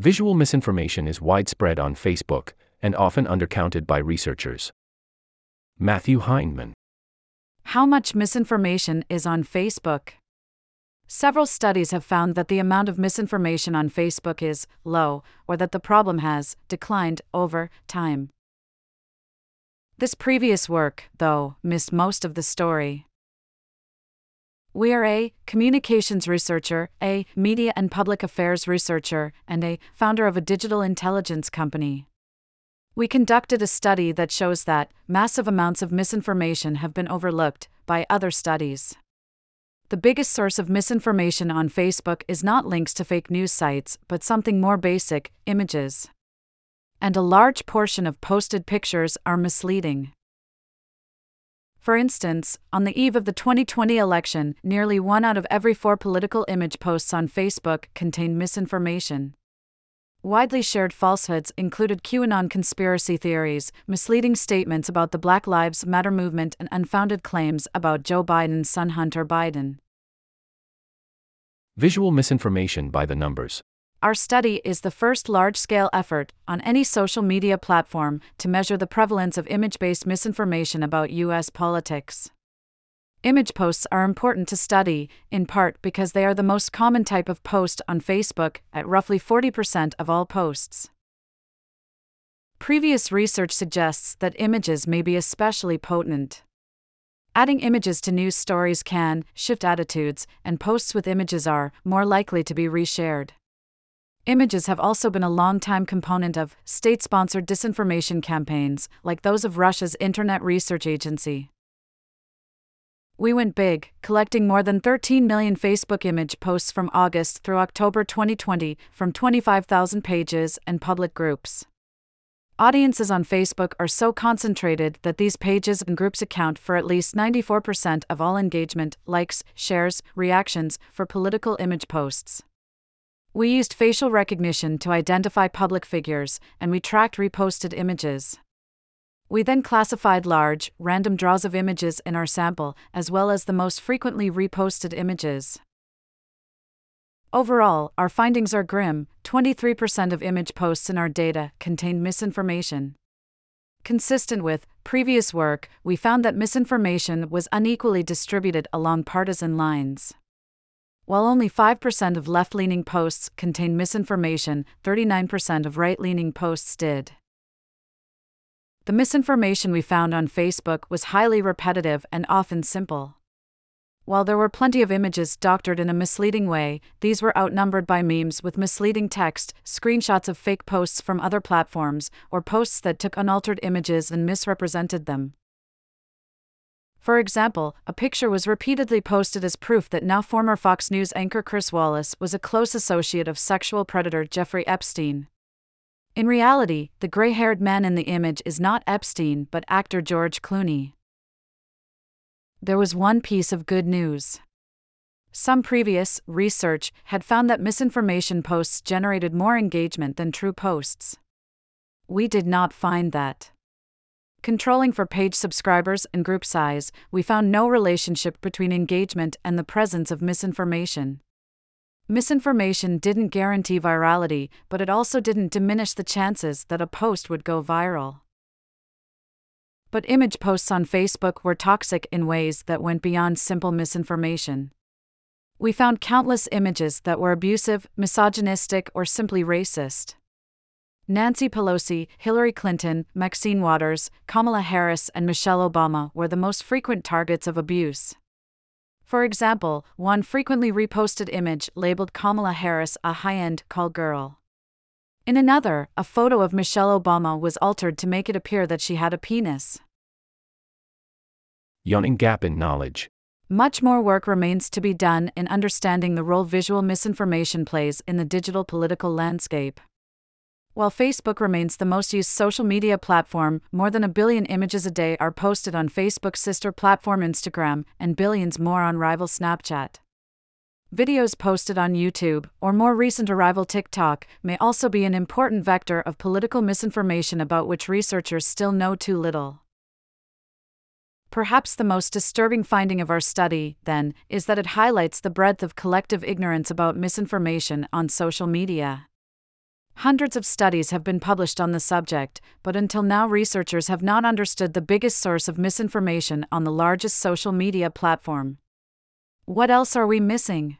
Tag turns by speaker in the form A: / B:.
A: Visual misinformation is widespread on Facebook and often undercounted by researchers. Matthew Hindman.
B: How much misinformation is on Facebook? Several studies have found that the amount of misinformation on Facebook is low, or that the problem has declined over time. This previous work, though, missed most of the story. We are a communications researcher, a media and public affairs researcher, and a founder of a digital intelligence company. We conducted a study that shows that massive amounts of misinformation have been overlooked by other studies. The biggest source of misinformation on Facebook is not links to fake news sites, but something more basic images. And a large portion of posted pictures are misleading. For instance, on the eve of the 2020 election, nearly one out of every four political image posts on Facebook contained misinformation. Widely shared falsehoods included QAnon conspiracy theories, misleading statements about the Black Lives Matter movement, and unfounded claims about Joe Biden's son Hunter Biden.
A: Visual misinformation by the numbers.
B: Our study is the first large scale effort on any social media platform to measure the prevalence of image based misinformation about U.S. politics. Image posts are important to study, in part because they are the most common type of post on Facebook, at roughly 40% of all posts. Previous research suggests that images may be especially potent. Adding images to news stories can shift attitudes, and posts with images are more likely to be reshared. Images have also been a long-time component of state sponsored disinformation campaigns, like those of Russia's Internet Research Agency. We went big, collecting more than 13 million Facebook image posts from August through October 2020 from 25,000 pages and public groups. Audiences on Facebook are so concentrated that these pages and groups account for at least 94% of all engagement, likes, shares, reactions for political image posts. We used facial recognition to identify public figures, and we tracked reposted images. We then classified large, random draws of images in our sample, as well as the most frequently reposted images. Overall, our findings are grim 23% of image posts in our data contained misinformation. Consistent with previous work, we found that misinformation was unequally distributed along partisan lines. While only 5% of left leaning posts contained misinformation, 39% of right leaning posts did. The misinformation we found on Facebook was highly repetitive and often simple. While there were plenty of images doctored in a misleading way, these were outnumbered by memes with misleading text, screenshots of fake posts from other platforms, or posts that took unaltered images and misrepresented them. For example, a picture was repeatedly posted as proof that now former Fox News anchor Chris Wallace was a close associate of sexual predator Jeffrey Epstein. In reality, the gray haired man in the image is not Epstein but actor George Clooney. There was one piece of good news. Some previous research had found that misinformation posts generated more engagement than true posts. We did not find that. Controlling for page subscribers and group size, we found no relationship between engagement and the presence of misinformation. Misinformation didn't guarantee virality, but it also didn't diminish the chances that a post would go viral. But image posts on Facebook were toxic in ways that went beyond simple misinformation. We found countless images that were abusive, misogynistic, or simply racist. Nancy Pelosi, Hillary Clinton, Maxine Waters, Kamala Harris, and Michelle Obama were the most frequent targets of abuse. For example, one frequently reposted image labeled Kamala Harris a high end call girl. In another, a photo of Michelle Obama was altered to make it appear that she had a penis.
A: Yawning gap in knowledge.
B: Much more work remains to be done in understanding the role visual misinformation plays in the digital political landscape. While Facebook remains the most used social media platform, more than a billion images a day are posted on Facebook's sister platform Instagram, and billions more on rival Snapchat. Videos posted on YouTube, or more recent arrival TikTok, may also be an important vector of political misinformation about which researchers still know too little. Perhaps the most disturbing finding of our study, then, is that it highlights the breadth of collective ignorance about misinformation on social media. Hundreds of studies have been published on the subject, but until now, researchers have not understood the biggest source of misinformation on the largest social media platform. What else are we missing?